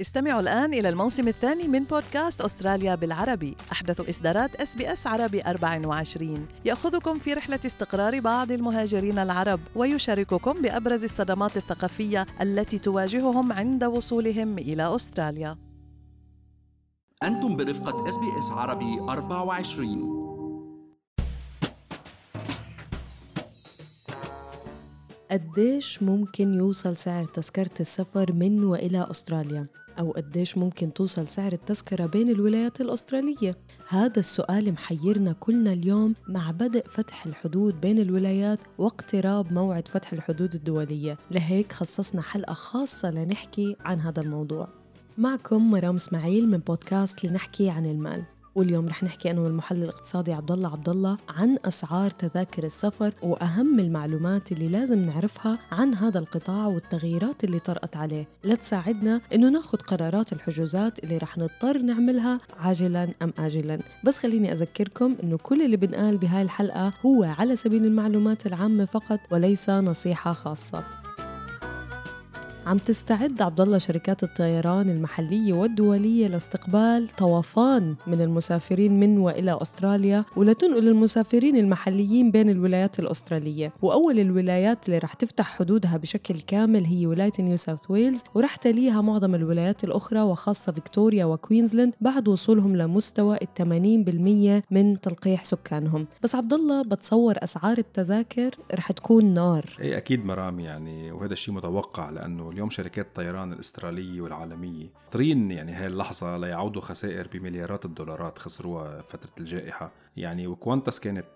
استمعوا الآن إلى الموسم الثاني من بودكاست أستراليا بالعربي. أحدث إصدارات SBS عربي 24 يأخذكم في رحلة استقرار بعض المهاجرين العرب ويشارككم بأبرز الصدمات الثقافية التي تواجههم عند وصولهم إلى أستراليا. أنتم برفقة SBS عربي 24 قديش ممكن يوصل سعر تذكرة السفر من وإلى أستراليا؟ أو قديش ممكن توصل سعر التذكرة بين الولايات الأسترالية؟ هذا السؤال محيرنا كلنا اليوم مع بدء فتح الحدود بين الولايات واقتراب موعد فتح الحدود الدولية. لهيك خصصنا حلقة خاصة لنحكي عن هذا الموضوع. معكم مرام إسماعيل من بودكاست لنحكي عن المال. واليوم رح نحكي أنا والمحلل الاقتصادي عبد الله عبد الله عن أسعار تذاكر السفر وأهم المعلومات اللي لازم نعرفها عن هذا القطاع والتغييرات اللي طرأت عليه. لتساعدنا إنه ناخذ قرارات الحجوزات اللي رح نضطر نعملها عاجلا أم اجلا. بس خليني أذكركم إنه كل اللي بنقال بهاي الحلقة هو على سبيل المعلومات العامة فقط وليس نصيحة خاصة. عم تستعد عبد الله شركات الطيران المحلية والدولية لاستقبال طوفان من المسافرين من وإلى أستراليا ولتنقل المسافرين المحليين بين الولايات الأسترالية. وأول الولايات اللي رح تفتح حدودها بشكل كامل هي ولاية نيو ساوث ويلز ورح تليها معظم الولايات الأخرى وخاصة فيكتوريا وكوينزلاند بعد وصولهم لمستوى 80% من تلقيح سكانهم. بس عبد الله بتصور أسعار التذاكر رح تكون نار. إيه أكيد مرام يعني وهذا الشيء متوقع لأنه اليوم شركات الطيران الأسترالية والعالمية طرين يعني هاي اللحظة ليعودوا خسائر بمليارات الدولارات خسروها فترة الجائحة. يعني وكوانتس كانت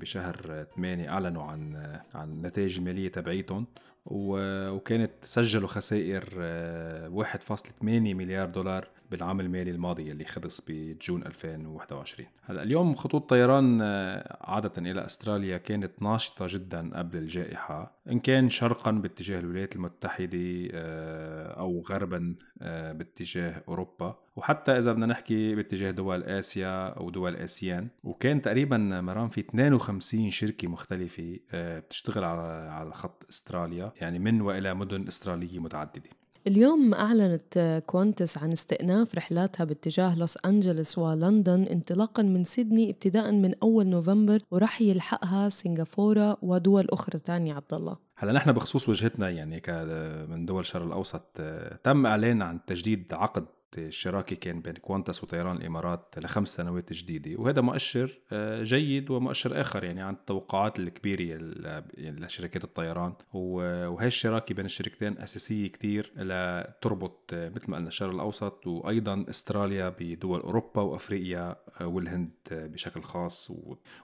بشهر 8 أعلنوا عن عن النتائج المالية تبعيتهم وكانت سجلوا خسائر آه، 1.8 مليار دولار بالعام المالي الماضي اللي خلص بجون 2021 هلا اليوم خطوط طيران آه، عادة إلى أستراليا كانت ناشطة جدا قبل الجائحة. إن كان شرقا باتجاه الولايات المتحدة آه، أو غربا آه، باتجاه أوروبا. وحتى إذا بدنا نحكي باتجاه دول آسيا أو دول آسيان وكان تقريبا مرام في 52 شركة مختلفة بتشتغل على على خط أستراليا يعني من وإلى مدن أسترالية متعددة. اليوم أعلنت كوانتس عن استئناف رحلاتها باتجاه لوس أنجلوس ولندن انطلاقا من سيدني ابتداء من أول نوفمبر ورح يلحقها سنغافورة ودول أخرى. تانية عبد الله هلا نحن بخصوص وجهتنا يعني من دول الشرق الأوسط آه، تم إعلان عن تجديد عقد الشراكه كان بين كوانتس وطيران الإمارات لخمس سنوات جديده وهذا مؤشر آه، جيد ومؤشر آخر يعني عن التوقعات الكبيرة ال- يعني لشركات الطيران. وهي الشراكة بين الشركتين أساسية كتير لتربط آه، مثل ما قلنا الشرق الأوسط وأيضا أستراليا بدول أوروبا وأفريقيا آه، والهند بشكل خاص.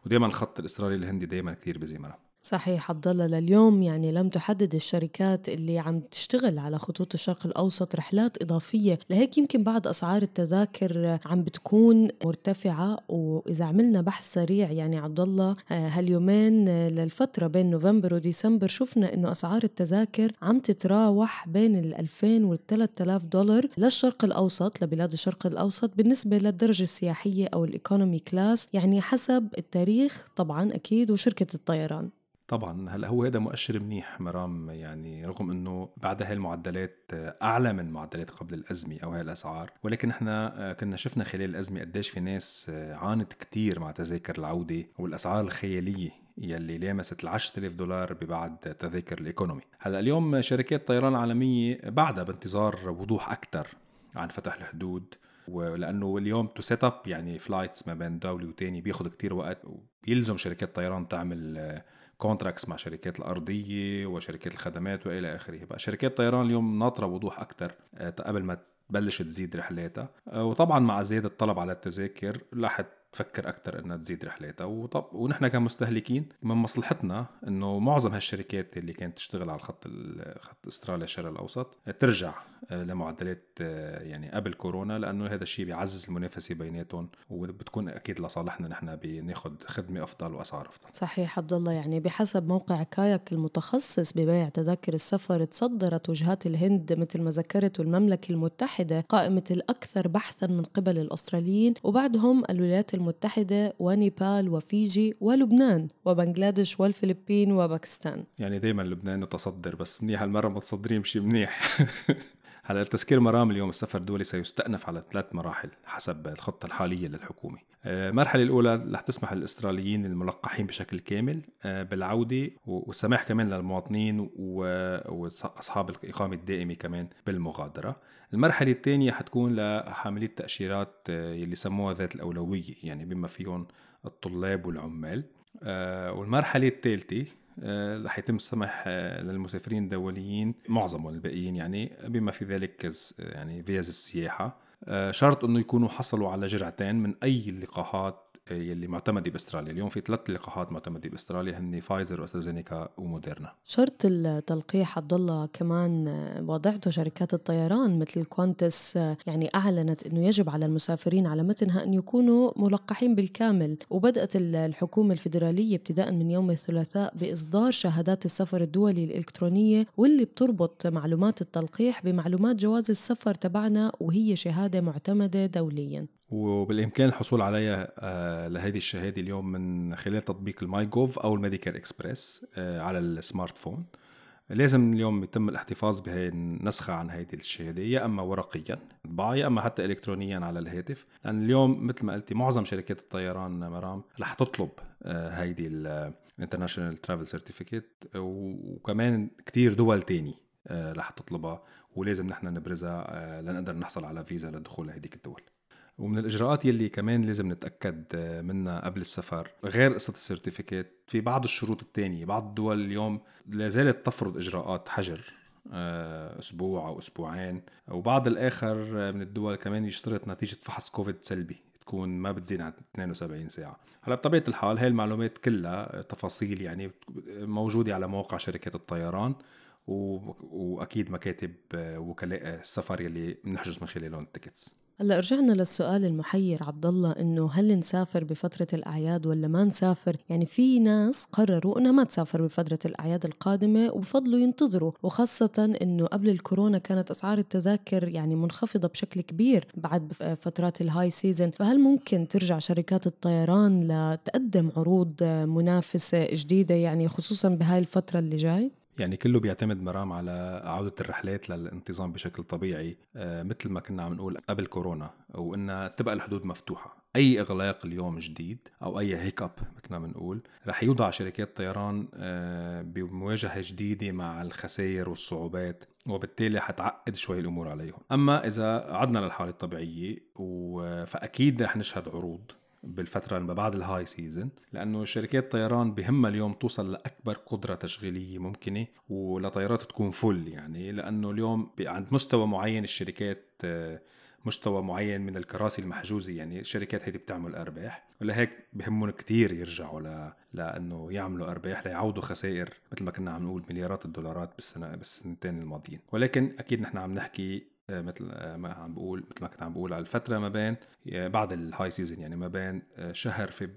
ودائما الخط الأسترالي الهندي دائما كتير بزمرة صحيح عبد الله لليوم يعني لم تحدد الشركات اللي عم تشتغل على خطوط الشرق الأوسط رحلات إضافية لهيك يمكن بعض أسعار التذاكر عم بتكون مرتفعة. وإذا عملنا بحث سريع يعني عبد الله آه، هاليومين آه، للفترة بين نوفمبر وديسمبر شفنا إنه أسعار التذاكر عم تتراوح بين ال 2000 وال 3000 دولار للشرق الأوسط لبلاد الشرق الأوسط بالنسبة للدرجة السياحية أو الإيكونومي كلاس يعني حسب التاريخ طبعا أكيد وشركة الطيران. طبعا هلا هو هذا مؤشر منيح مرام؟ يعني رغم إنه بعد هاي المعدلات آه، أعلى من معدلات قبل الأزمة أو هاي الأسعار ولكن إحنا آه، كنا شفنا خلال الأزمة قديش في ناس آه، عانت كتير مع تذاكر العودة والأسعار الخيالية يلي لامست ال 10000 دولار ببعض تذاكر ال economy. هلأ اليوم شركات الطيران العالميه بعدها بانتظار وضوح أكثر عن فتح الحدود ولأنه اليوم to set up يعني flights ما بين دوله وتاني بياخذ كتير وقت وبيلزم شركات الطيران تعمل كونتراكتس مع شركات الأرضية وشركات الخدمات وإلى آخره. بقى شركات الطيران اليوم ناطرة وضوح أكثر قبل ما تبلش تزيد رحلاتها. آه، وطبعا مع زيادة الطلب على التذاكر رح تفكر أكثر إنها تزيد رحلاتها. وطب ونحن كمستهلكين من مصلحتنا إنه معظم هالشركات اللي كانت تشتغل على خط ال- خط أستراليا الشرق الأوسط ترجع آه، لمعدلات آه، يعني قبل كورونا لأنه هذا الشيء بيعزز المنافسة بيناتهم وبتكون أكيد لصالحنا نحن بناخذ خدمة أفضل وأسعار أفضل. صحيح عبد الله. يعني بحسب موقع كاياك المتخصص ببيع تذاكر السفر تصدرت وجهات الهند مثل ما ذكرت والمملكة المتحدة قائمة الأكثر بحثا من قبل الأستراليين وبعدهم الولايات المتحدة ونيبال وفيجي ولبنان وبنغلاديش والفلبين وباكستان. يعني دايما لبنان متصدر بس منيح هالمرة متصدرين بشيء منيح. هلا التذكير مرام اليوم السفر الدولي سيستأنف على ثلاث مراحل حسب الخطة الحالية للحكومة. آه، المرحلة الأولى رح تسمح للأستراليين الملقحين بشكل كامل آه، بالعودة والسماح كمان للمواطنين وأصحاب الإقامة الدائمة كمان بالمغادرة. المرحلة الثانية حتكون لحاملي التأشيرات آه، يلي سموها ذات الأولوية يعني بما فيهم الطلاب والعمال. والمرحلة الثالثة رح يتم السمح للمسافرين الدوليين معظم الباقيين يعني بما في ذلك يعني فيز السياحة. آه، شرط إنه يكونوا حصلوا على جرعتين من أي اللقاحات يلي معتمده بأستراليا. اليوم في ثلاث لقاحات معتمده بأستراليا هن فايزر وأسترازينيكا وموديرنا. شرط التلقيح عبد الله كمان وضعته شركات الطيران مثل Qantas يعني أعلنت إنه يجب على المسافرين على متنها أن يكونوا ملقحين بالكامل. وبدأت الحكومة الفدراليه ابتداء من يوم الثلاثاء بإصدار شهادات السفر الدولي الإلكترونية واللي بتربط معلومات التلقيح بمعلومات جواز السفر تبعنا وهي شهادة معتمدة دوليا. وبالإمكان الحصول عليها آه، لهذه الشهادة اليوم من خلال تطبيق ال myGov أو ال Medicare Express آه، على ال smartphone. لازم اليوم يتم الاحتفاظ بهي النسخة عن هذه الشهادة يا أما ورقيا طباعة يا أما حتى إلكترونيا على الهاتف. لأن اليوم مثل ما قلتي معظم شركات الطيران مرام رح تطلب آه، هيدي ال international travel certificate وكمان كتير دول تاني رح تطلبها. ولازم نحن نبرزها لنقدر نحصل على فيزا للدخول لهديك الدول. ومن الإجراءات يلي كمان لازم نتأكد منها قبل السفر. غير قصة ال certificate في بعض الشروط الثانية بعض الدول اليوم لا زالت تفرض إجراءات حجر آه، أسبوع أو أسبوعين. وبعض الآخر من الدول كمان يشترط نتيجة فحص كوفيد سلبي تكون ما بتزيد عن 72 ساعة. هلا بطبيعة الحال هاي المعلومات كلها تفاصيل يعني موجودة على مواقع شركات الطيران وأكيد مكاتب وكلاء السفر يلي بنحجز من خلالهم ال tickets. هلأ رجعنا للسؤال المحير عبد الله إنه هل نسافر بفترة الأعياد ولا ما نسافر؟ يعني في ناس قرروا إنها ما تسافر بفترة الأعياد القادمة وبفضلوا ينتظروا وخاصة إنه قبل الكورونا كانت أسعار التذاكر يعني منخفضة بشكل كبير بعد فترات ال high season، فهل ممكن ترجع شركات الطيران لتقدم عروض منافسة جديدة يعني خصوصا بهاي الفترة اللي جاي؟ يعني كله بيعتمد مرام على عودة الرحلات للانتظام بشكل طبيعي آه، مثل ما كنا عم نقول قبل كورونا وإنها تبقى الحدود مفتوحة. أي إغلاق اليوم جديد أو أي هيك مثل ما بنقول رح يوضع شركات الطيران آه، بمواجهة جديدة مع الخسائر والصعوبات وبالتالي حتعقد شوي الأمور عليهم. أما إذا عدنا للحالة الطبيعية فأكيد رح نشهد عروض. بالفترة ما بعد ال high season لأنه شركات الطيران بهمها اليوم توصل لأكبر قدرة تشغيلية ممكنة والطيارات تكون full يعني لأنه اليوم عند مستوى معين الشركات مستوى معين من الكراسي المحجوزة يعني الشركات هيدي بتعمل أرباح ولهيك بهمهم كتير يرجعوا ل... لأنه يعملوا أرباح ليعوضوا خسائر مثل ما كنا عم نقول مليارات الدولارات بالسنة بالسنتين الماضيين. ولكن أكيد نحن عم نحكي مثل آه، ما عم بقول مثل ما كنت عم بقول على الفترة ما بين آه، بعد ال high season يعني ما بين شهر فب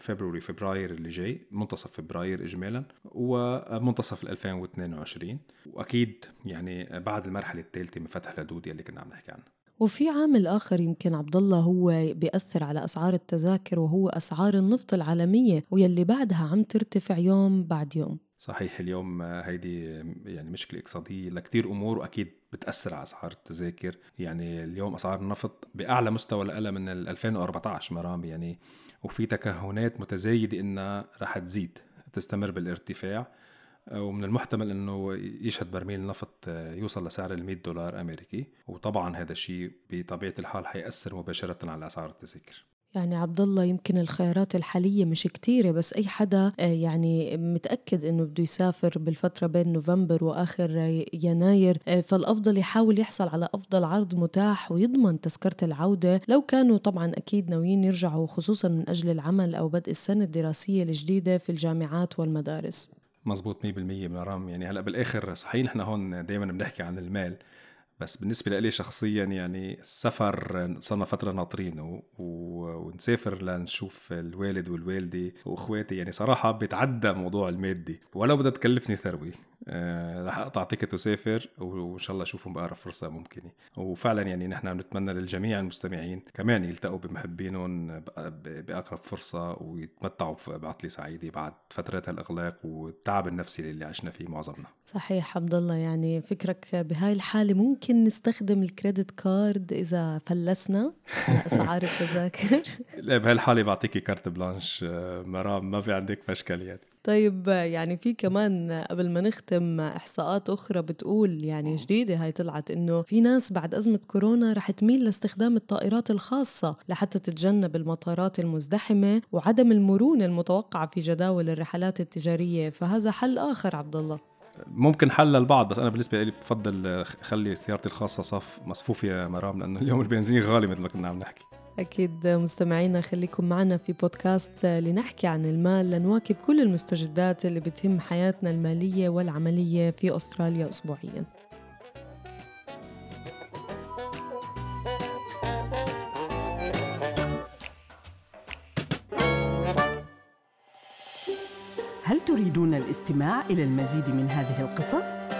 فبراير فبراير اللي جاي منتصف فبراير اجمالا ومنتصف 2022 وأكيد يعني بعد المرحلة الثالثة من فتح الحدود اللي كنا عم نحكي عنها وفي عامل آخر يمكن عبد الله هو بيأثر على أسعار التذاكر وهو أسعار النفط العالمية واللي بعدها عم ترتفع يوم بعد يوم. صحيح اليوم هيدي يعني مشكلة اقتصادية لكتير أمور وأكيد بتأثر على أسعار التذاكر. يعني اليوم أسعار النفط بأعلى مستوى لها من 2014 مرام. يعني وفي تكهنات متزايدة إنها رح تزيد تستمر بالارتفاع. ومن المحتمل إنه يشهد برميل النفط يوصل لسعر ال 100 دولار أمريكي. وطبعا هذا الشيء بطبيعة الحال حيأثر مباشرة على أسعار التذاكر. يعني عبد الله يمكن الخيارات الحالية مش كتيرة بس أي حدا آه، يعني متأكد إنه بده يسافر بالفترة بين نوفمبر وآخر يناير آه، فالأفضل يحاول يحصل على أفضل عرض متاح ويضمن تذكرة العودة. لو كانوا طبعا أكيد ناويين يرجعوا خصوصا من أجل العمل أو بدء السنة الدراسية الجديدة في الجامعات والمدارس. مزبوط 100% مرام يعني هلأ بالآخر صحيح نحن هون دائما بنحكي عن المال. بس بالنسبة لي شخصيا يعني السفر صرنا فترة ناطرينه ونسافر لنشوف الوالد والوالدة وإخواتي. يعني صراحة بيتعدى موضوع المادي ولو بدها تكلفني ثروة. رح أقطع تيكت وسافر وإن شاء الله أشوفهم بأقرب فرصة ممكنة. وفعلا يعني نحن بنتمنى للجميع المستمعين كمان يلتقوا بمحبينهم بأقرب فرصة ويتمتعوا بعطله سعيدة بعد فترات الإغلاق والتعب النفسي اللي عشنا فيه معظمنا. صحيح عبد الله. يعني فكرك بهاي الحالة ممكن نستخدم ال credit card إذا فلسنا؟ اسعار التذاكر لا بهاي الحالة بعطيكي carte blanche آه، مرام ما في عندك مشكليات طيب يعني في كمان قبل ما نختم إحصاءات أخرى بتقول يعني جديدة هاي طلعت إنه في ناس بعد أزمة كورونا رح تميل لاستخدام الطائرات الخاصة لحتى تتجنب المطارات المزدحمة وعدم المرونة المتوقعة في جداول الرحلات التجارية. فهذا حل آخر عبد الله ممكن حل للبعض بس أنا بالنسبة لي بفضل خلي سيارتي الخاصة صف مصفوف يا مرام لأنه اليوم البنزين غالي مثل ما كنا عم نحكي. أكيد مستمعينا خليكم معنا في بودكاست لنحكي عن المال لنواكب كل المستجدات اللي بتهم حياتنا المالية والعملية في أستراليا أسبوعياً هل تريدون الاستماع إلى المزيد من هذه القصص؟